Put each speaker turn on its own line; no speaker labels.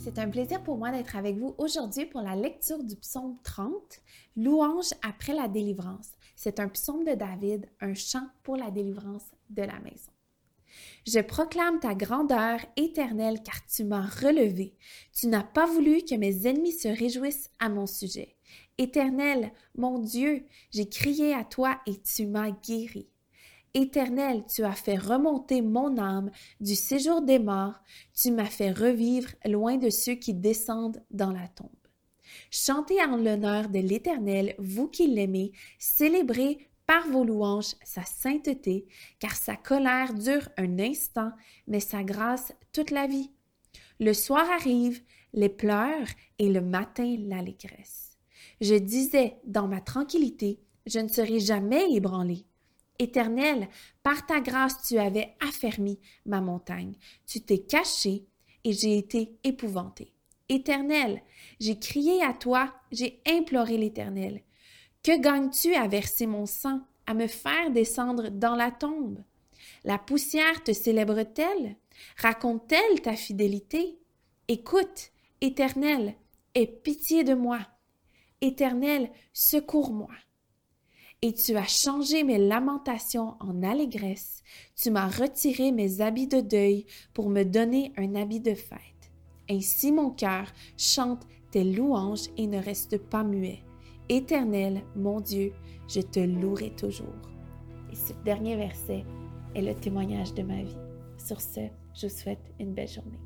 C'est un plaisir pour moi d'être avec vous aujourd'hui pour la lecture du psaume 30, Louange après la délivrance. C'est un psaume de David, un chant pour la délivrance de la maison. Je proclame ta grandeur éternelle car tu m'as relevé. Tu n'as pas voulu que mes ennemis se réjouissent à mon sujet. Éternel, mon Dieu, j'ai crié à toi et tu m'as guéri. Éternel, tu as fait remonter mon âme du séjour des morts, tu m'as fait revivre loin de ceux qui descendent dans la tombe. Chantez en l'honneur de l'Éternel, vous qui l'aimez, célébrez par vos louanges sa sainteté, car sa colère dure un instant, mais sa grâce toute la vie. Le soir arrive, les pleurs, et le matin l'allégresse. Je disais dans ma tranquillité, je ne serai jamais ébranlé. Éternel, par ta grâce tu avais affermi ma montagne. Tu t'es caché et j'ai été épouvanté. Éternel, j'ai crié à toi, j'ai imploré l'Éternel. Que gagnes-tu à verser mon sang, à me faire descendre dans la tombe? La poussière te célèbre-t-elle? Raconte-t-elle ta fidélité? Écoute, Éternel, aie pitié de moi. Éternel, secours-moi et tu as changé mes lamentations en allégresse, tu m'as retiré mes habits de deuil pour me donner un habit de fête. Ainsi mon cœur chante tes louanges et ne reste pas muet. Éternel, mon Dieu, je te louerai toujours. Et ce dernier verset est le témoignage de ma vie. Sur ce, je vous souhaite une belle journée.